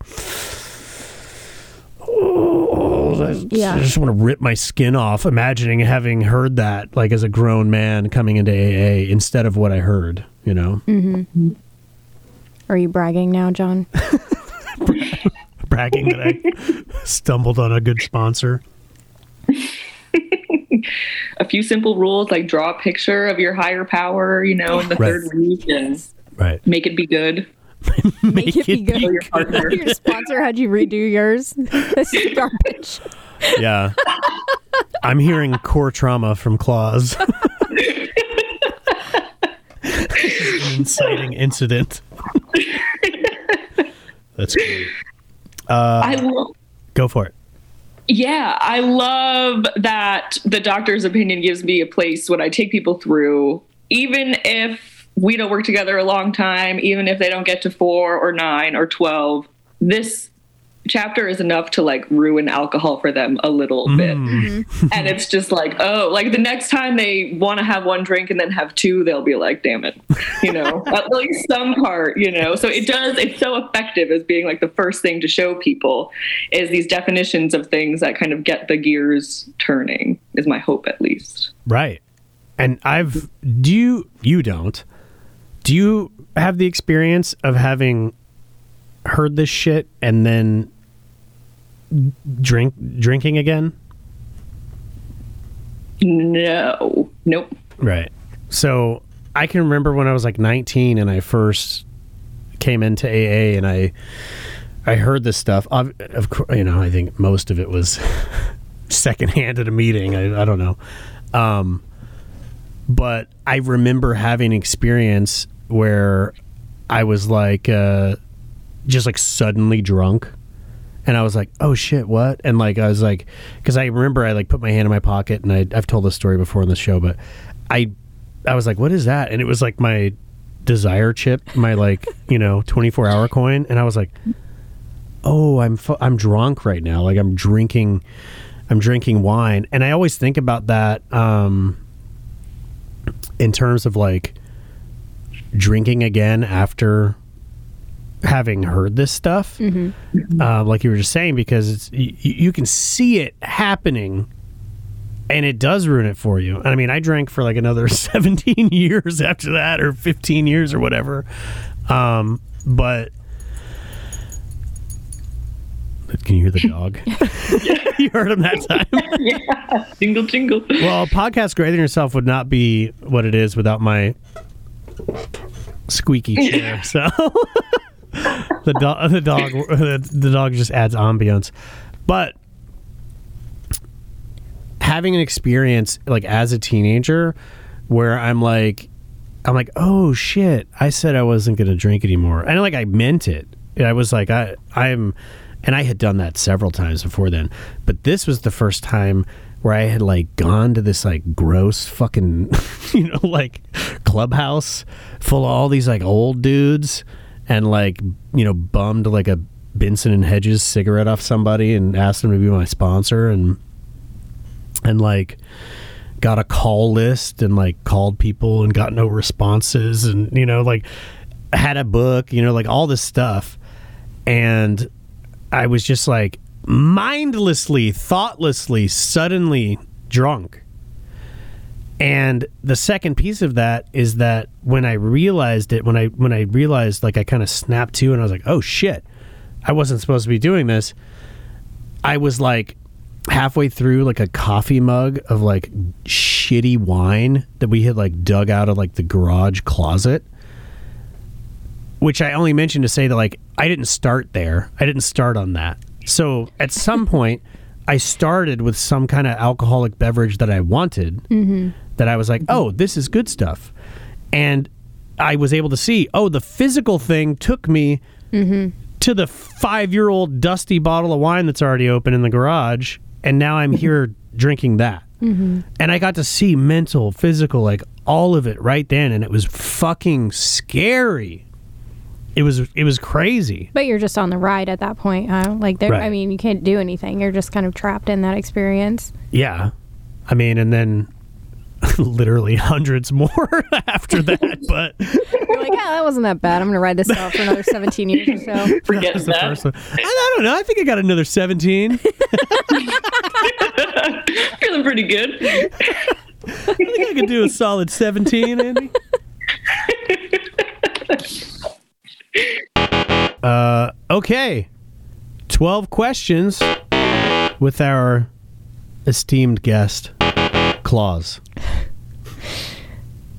oh, I, Yeah. I just want to rip my skin off imagining having heard that like as a grown man coming into AA instead of what I heard, you know. Are you bragging now, John? bragging that I stumbled on a good sponsor. A few simple rules like draw a picture of your higher power, you know, in the Right. third week and Right. make it be good. Make it be good. Your partner. Your sponsor had you redo yours. This is garbage. Yeah. I'm hearing core trauma from Klaws. This is an inciting incident. That's great. I uh, will. Go for it. Yeah, I love that the doctor's opinion gives me a place when I take people through, even if we don't work together a long time, even if they don't get to four or nine or 12. This chapter is enough to like ruin alcohol for them a little mm. bit. Mm-hmm. and it's just like, oh, like the next time they want to have one drink and then have two, they'll be like, damn it, you know, at least some part, you know. So it does, it's so effective as being like the first thing to show people is these definitions of things that kind of get the gears turning, is my hope at least. Right. And I've do you you don't. Do you have the experience of having heard this shit and then drink drinking again? No, nope. Right. So I can remember when I was like 19 and I first came into AA and I I heard this stuff. Of, of course, you know, I think most of it was secondhand at a meeting. I, I don't know. Um, but I remember having experience where I was like, uh, just like suddenly drunk. And I was like, oh shit, what? And like, I was like, because I remember I like put my hand in my pocket and I, I've told this story before in the show, but I, I was like, what is that? And it was like my desire chip, my like, you know, 24 hour coin. And I was like, oh, I'm, fu- I'm drunk right now. Like I'm drinking, I'm drinking wine. And I always think about that, um, in terms of like drinking again after having heard this stuff, uh, like you were just saying, because it's you, you can see it happening, and it does ruin it for you. And I mean, I drank for like another seventeen years after that, or fifteen years, or whatever. Um, but can you hear the dog? you heard him that time. yeah. Jingle, jingle. Well, podcast greater than yourself would not be what it is without my squeaky chair. So the dog, the dog, the dog just adds ambiance. But having an experience like as a teenager where I'm like, I'm like, oh shit! I said I wasn't to drink anymore, and like I meant it. I was like, I, I'm, and I had done that several times before then, but this was the first time where I had like gone to this like gross fucking, you know, like clubhouse full of all these like old dudes, and like you know bummed like a Benson and Hedges cigarette off somebody and asked them to be my sponsor and and like got a call list and like called people and got no responses and you know like had a book you know like all this stuff. And i was just like mindlessly thoughtlessly suddenly drunk and the second piece of that is that when i realized it when i when i realized like i kind of snapped to and i was like oh shit. I wasn't supposed to be doing this. I was like halfway through like a coffee mug of like shitty wine that we had like dug out of like the garage closet. Which i only mentioned to say that like i didn't start there. I didn't start on that. So at some point i started with some kind of alcoholic beverage that i wanted mm-hmm. That i was like oh this is good stuff and i was able to see oh the physical thing took me mm-hmm. to the five year old dusty bottle of wine that's already open in the garage, and now I'm here drinking that. Mm-hmm. And I got to see mental, physical, like all of it right then, and it was fucking scary. It was it was crazy. But you're just on the ride at that point, huh? Like, there, I mean, you can't do anything. You're just kind of trapped in that experience. Yeah, I mean, and then literally hundreds more after that. But You're like, yeah, that wasn't that bad. I'm going to ride this out for another 17 years or so. Forget that's the that. first one. I, I don't know. I think I got another seventeen. Feeling pretty good. I think I could do a solid seventeen, Andy. Uh, okay. 12 questions with our esteemed guest, Klaws.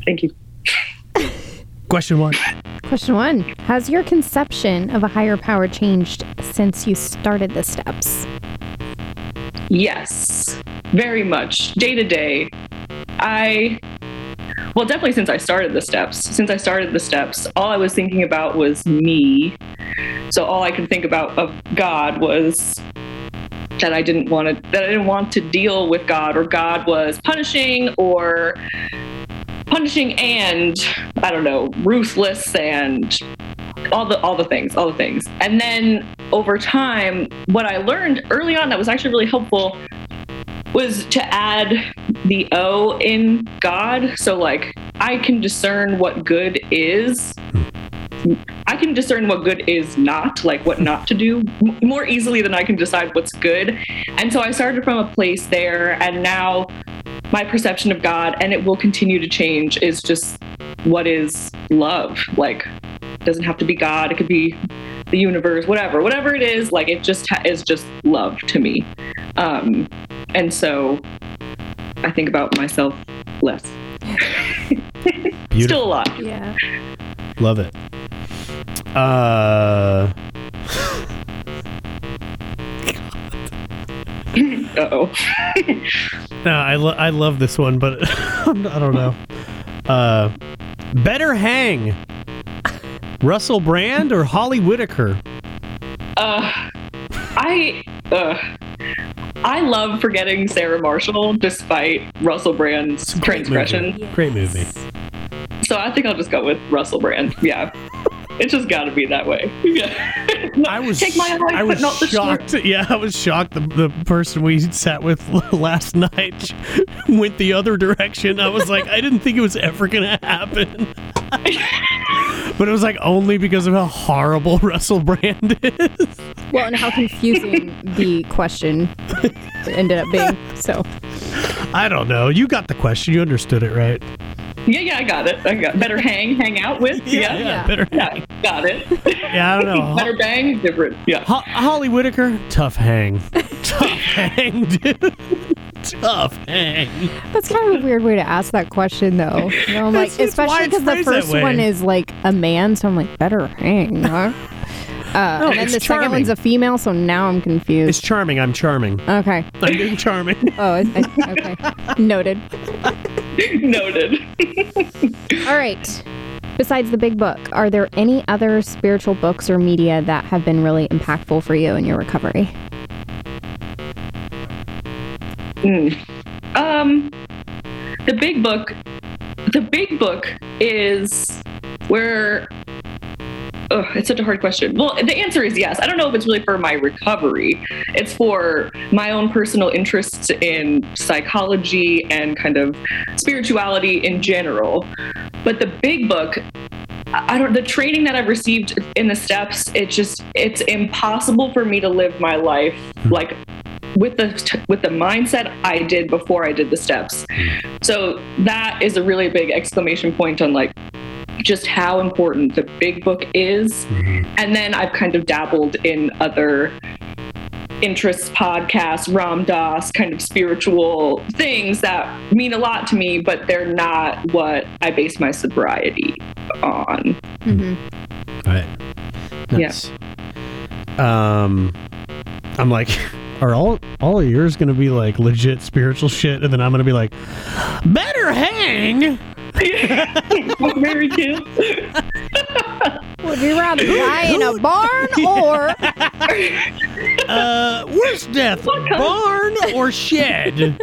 Thank you. Question one. Question one Has your conception of a higher power changed since you started the steps? Yes, very much. Day to day, I, well, definitely since I started the steps, since I started the steps, all I was thinking about was me. So all I could think about of God was that I didn't want to, that I didn't want to deal with God or God was punishing or punishing and I don't know, ruthless and all the all the things, all the things. And then over time, what I learned early on that was actually really helpful was to add the O in God. So like I can discern what good is. I can discern what good is not, like what not to do, more easily than I can decide what's good. And so I started from a place there, and now my perception of God, and it will continue to change, is just what is love. Like, it doesn't have to be God, it could be the universe, whatever, whatever it is. Like, it just ha- is just love to me. Um, and so I think about myself less. Still a lot. Yeah. Love it. Uh, Uh oh. no, I, lo- I love this one, but I don't know. Uh, better hang Russell Brand or Holly Whitaker? Uh, I uh, I love forgetting Sarah Marshall despite Russell Brand's transgression. Movie. Great movie. So I think I'll just go with Russell Brand. Yeah, it's just got to be that way. Yeah. No, I was take my advice, I was but not the short. shocked. Yeah, I was shocked. The, the person we sat with last night went the other direction. I was like, I didn't think it was ever gonna happen. but it was like only because of how horrible Russell Brand is. Well, and how confusing the question ended up being. So, I don't know. You got the question. You understood it, right? Yeah, yeah, I got it. I got better hang, hang out with. Yeah, Yeah. Better. yeah, got it. Yeah, I don't know. better bang, different. Yeah. Ho- Holly Whitaker, tough hang. tough hang, dude. tough hang. that's kind of a weird way to ask that question, though. You know, I'm like, It's- it's why especially it's because the phrased that first way. one is like a man, so I'm like, better hang, huh? Uh, No, and then it's the second one's a female, so now I'm confused. It's confused. charming. I'm charming. Okay. I'm being charming. Oh, it, I- okay. Noted. Noted. All right. Besides the big book, are there any other spiritual books or media that have been really impactful for you in your recovery? Um, the big book, the big book is where. Oh, it's such a hard question. Well, the answer is yes. I don't know if it's really for my recovery. It's for my own personal interests in psychology and kind of spirituality in general. But the big book, I don't. The training that I've received in the steps, it's just it's impossible for me to live my life hmm. like with the with the mindset I did before I did the steps. Hmm. So that is a really big exclamation point on like just how important the big book is. And then I've kind of dabbled in other interests, podcasts, Ram Dass, kind of spiritual things that mean a lot to me, but they're not what I base my sobriety on. Mm-hmm. Right. Yeah. Um, I'm like, are all all of yours gonna be like legit spiritual shit, and then I'm gonna be like, better hang. Very cute. Would you rather die in a barn or Uh, worst death, barn or shed?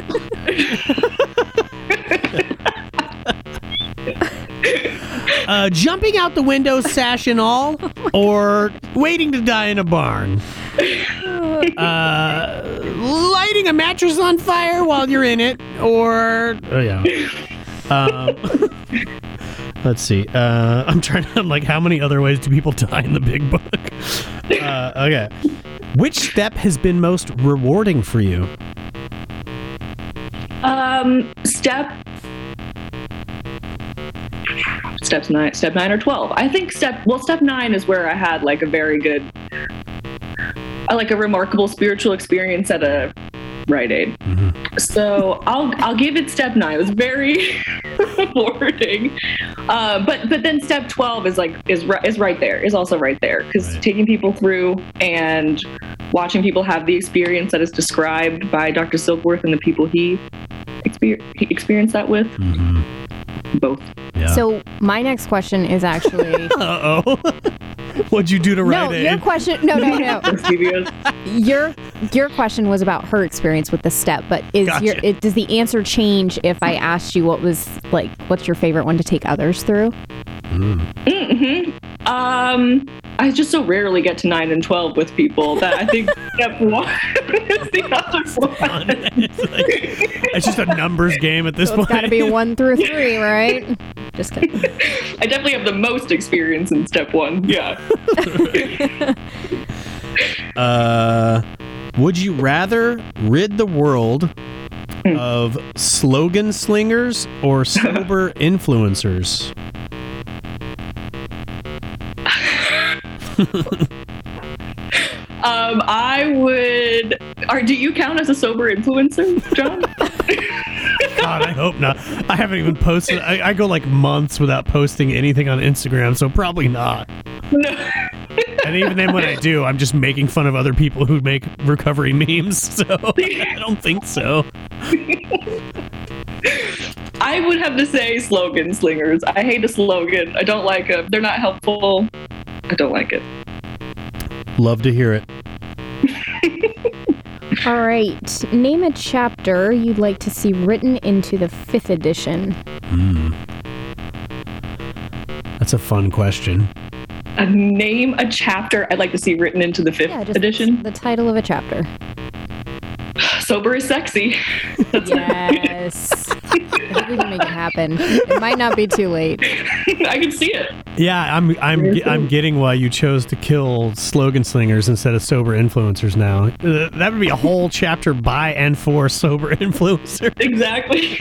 uh, jumping out the window, sash and all, or waiting to die in a barn? Uh, lighting a mattress on fire while you're in it, or oh yeah. Um, let's see. Uh, I'm trying to. I'm like, how many other ways do people die in the big book? Uh, okay. Which step has been most rewarding for you? Um, step steps nine, step nine or twelve. I think step well, step nine is where I had like a very good, like a remarkable spiritual experience at a Rite Aid. So I'll I'll give it step nine. It was very rewarding, uh, but but then step twelve is like is ri- is right there is also right there because Right. taking people through and watching people have the experience that is described by Dr. Silkworth and the people he, exper- he experienced that with both. Yeah. So my next question is actually uh oh. What'd you do to no. Rite Your question, no, no, no. Your your question was about her experience with the step, but is your it, does the answer change if I asked you what was like what's your favorite one to take others through? Mm. hmm Um, I just so rarely get to nine and twelve with people that I think step one is the other one. it's, like- it's just a numbers game at this So point. it's got to be one through three, right? Just kidding. I definitely have the most experience in step one. Yeah. Uh, would you rather rid the world of slogan slingers or sober influencers? Um, I would. Or do you count as a sober influencer, John? God, I hope not. I haven't even posted. I, I go like months without posting anything on Instagram, so probably not. no. And even then, when I do, I'm just making fun of other people who make recovery memes. So I don't think so. I would have to say slogan slingers. I hate a slogan. I don't like them. They're not helpful. I don't like it. Love to hear it. All right. Name a chapter you'd like to see written into the fifth edition. Hmm. That's a fun question. A name a chapter I'd like to see written into the fifth Yeah, just edition. the title of a chapter. Sober is sexy. Yes. I think we can make it happen. It might not be too late. I can see it. Yeah, I'm I'm I'm getting why you chose to kill slogan slingers instead of sober influencers now. Uh, that would be a whole chapter by and for sober influencers. Exactly.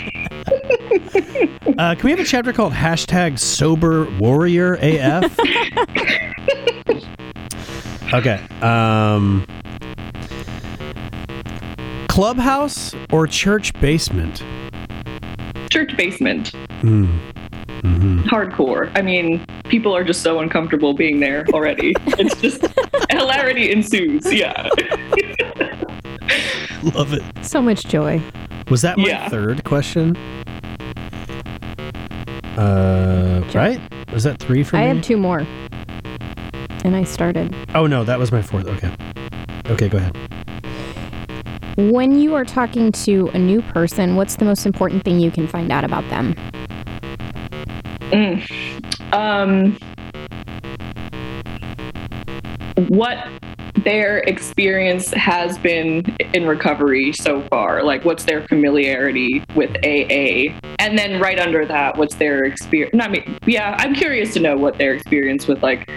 Uh, can we have a chapter called hashtag sober warrior AF? okay. Um, clubhouse or church basement? Church basement. Hmm. Mm-hmm. Hardcore. I mean, people are just so uncomfortable being there already. it's just hilarity ensues. Yeah. Love it. So much joy. Was that my Yeah. third question? Uh, right? Was that three for I me? I have two more. And I started. Oh no, that was my fourth. Okay. Okay, go ahead. When you are talking to a new person, what's the most important thing you can find out about them? um, what their experience has been in recovery so far like what's their familiarity with aa and then right under that what's their experience i mean yeah i'm curious to know what their experience with like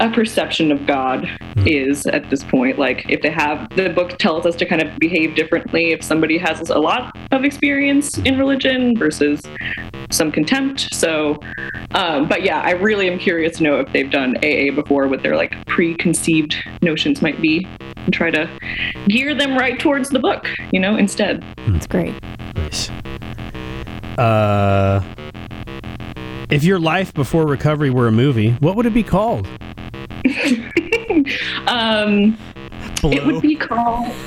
a perception of god is at this point like if they have the book tells us to kind of behave differently if somebody has a lot of experience in religion versus some contempt so um, but yeah, I really am curious to know if they've done AA before, what their like preconceived notions might be, and try to gear them right towards the book, you know, instead. That's great. Nice. Uh, if your life before recovery were a movie, what would it be called? Um, it would be called.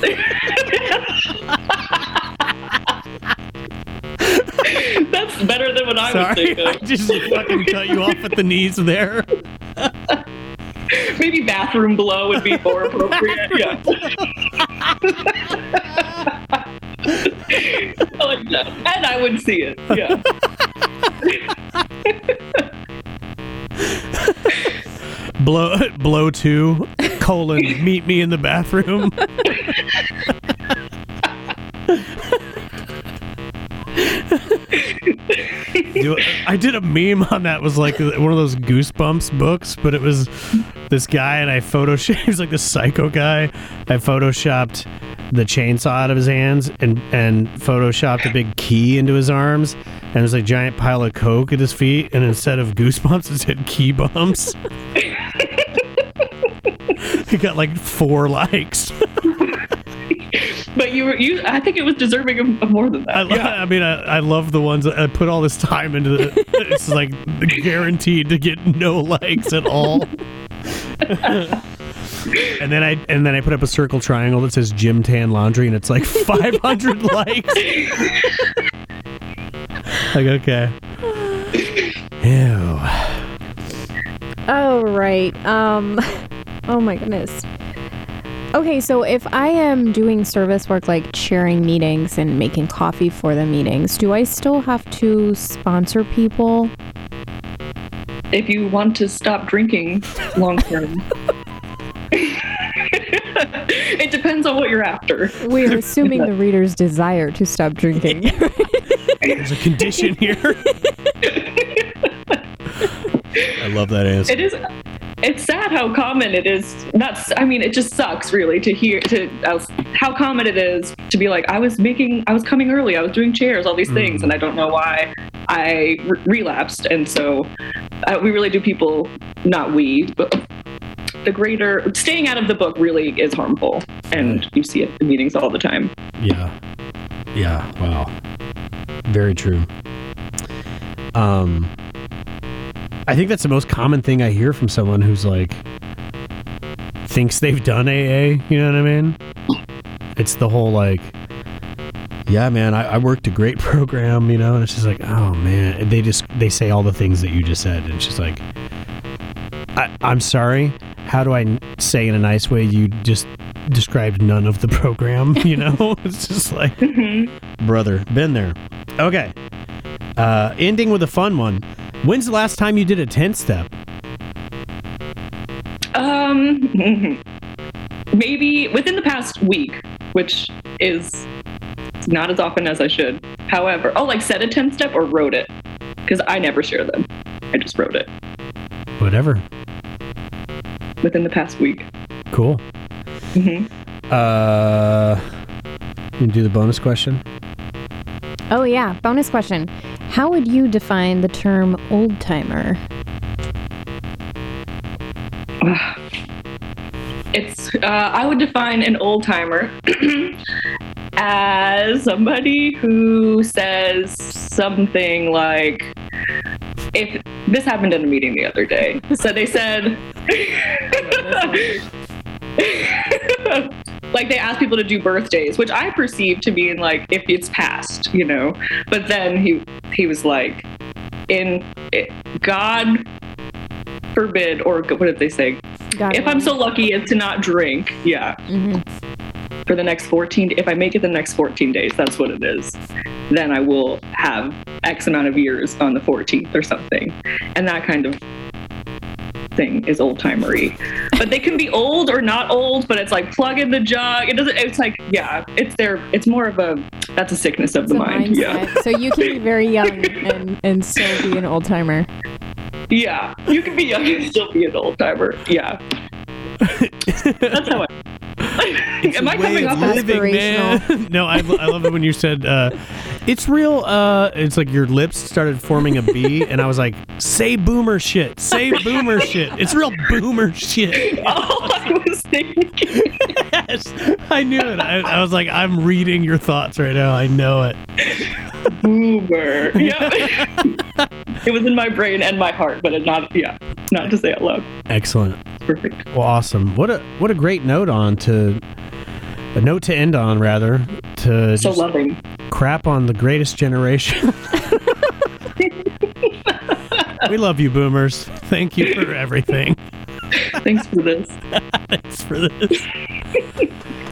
That's better than what I was Sorry, thinking. I just fucking cut you off at the knees there. Maybe bathroom blow would be more appropriate. Yeah. Like. And I would see it. Yeah. Blow, blow two, colon, meet me in the bathroom. I did a meme on that. Was like one of those Goosebumps books, but it was this guy, and I photoshopped. He was like the psycho guy. I photoshopped the chainsaw out of his hands, and and photoshopped a big key into his arms, and there's a giant pile of coke at his feet, and instead of Goosebumps, it said Key Bumps. He got like four likes. But you were you I think it was deserving of, of more than that. I, lo- I mean, I, I love the ones that I put all this time into. The, it's like guaranteed to get no likes at all. and then I and then I put up a circle triangle that says Gym Tan Laundry, and it's like 500 likes. like okay. Ew. Oh, right. Um, oh my goodness. Okay, so if I am doing service work like chairing meetings and making coffee for the meetings, do I still have to sponsor people? If you want to stop drinking long term. it depends on what you're after. We are assuming the reader's desire to stop drinking. There's a condition here. I love that answer. It is it's sad how common it is. That's I mean, it just sucks really to hear to uh, how common it is to be like I was making I was coming early, I was doing chairs, all these things and I don't know why I re- relapsed and so uh, we really do people not we but the greater staying out of the book really is harmful and you see it in meetings all the time. Yeah. Yeah. Wow. Very true. Um I think that's the most common thing I hear from someone who's like thinks they've done AA, you know what I mean? It's the whole like yeah, man, I, I worked a great program, you know, and it's just like, oh man. And they just they say all the things that you just said, and it's just like I, I'm sorry. How do I say in a nice way you just described none of the program, you know? it's just like brother been there okay uh ending with a fun one when's the last time you did a 10 step Um, maybe within the past week, which is not as often as I should. However, oh, like said a 10 step or wrote it because I never share them. I just wrote it Whatever. within the past week. Cool. Mm-hmm. Uh, you do the bonus question. Oh yeah, bonus question. How would you define the term old timer? It's, uh, I would define an old timer as somebody who says something like, if this happened in a meeting the other day. So they said, like they asked people to do birthdays, which I perceive to mean like if it's past, you know. But then he he was like, in it, God forbid, or what did they say? God If I'm so lucky as to not drink, yeah, hmm for the next 14, if I make it the next 14 days, that's what it is. Then I will have X amount of years on the 14th or something, and that kind of thing is old timery. But they can be old or not old. But it's like plug in the jug. It doesn't. It's like yeah. It's their. It's more of a. That's a sickness of It's the a mind. Yeah. So you can be very young and, and still be an old timer. Yeah. You can be young and still be an old timer. Yeah. That's how I. Am I coming off as living, man. no, I, I love it when you said uh, it's real. Uh, it's like your lips started forming a B, and I was like, "Say boomer shit. Say boomer shit. It's real boomer shit." all I was thinking? yes, I knew it. I, I was like, "I'm reading your thoughts right now. I know it." Boomer. Yeah. it was in my brain and my heart, but it not. Yeah. Not to say it loud. Excellent. Perfect. Well, awesome. What a what a great note on to a note to end on rather to So loving. crap on the greatest generation. we love you, boomers. Thank you for everything. Thanks for this. Thanks for this.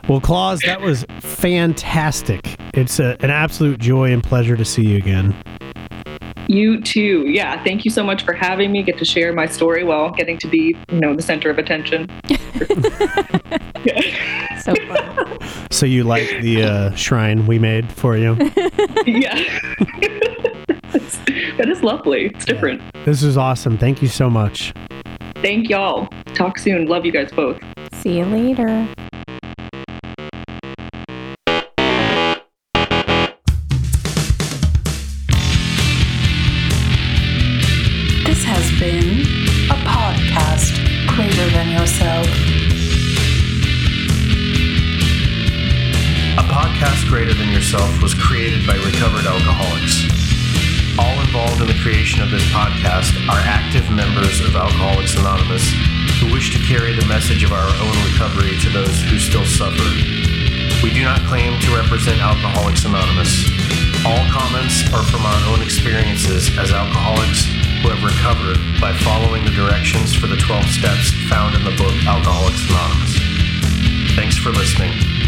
Well, Klaws, that was fantastic. It's a, an absolute joy and pleasure to see you again. You too. Yeah. Thank you so much for having me. Get to share my story while getting to be, you know, the center of attention. So fun. So you like the uh, shrine we made for you? yeah. That is lovely. It's different. This is awesome. Thank you so much. Thank y'all. Talk soon. Love you guys both. See you later. A podcast greater than yourself. A podcast greater than yourself was created by recovered alcoholics. All involved in the creation of this podcast are active members of Alcoholics Anonymous who wish to carry the message of our own recovery to those who still suffer. We do not claim to represent Alcoholics Anonymous. All comments are from our own experiences as alcoholics who have recovered by following the directions for the 12 steps found in the book Alcoholics Anonymous. Thanks for listening.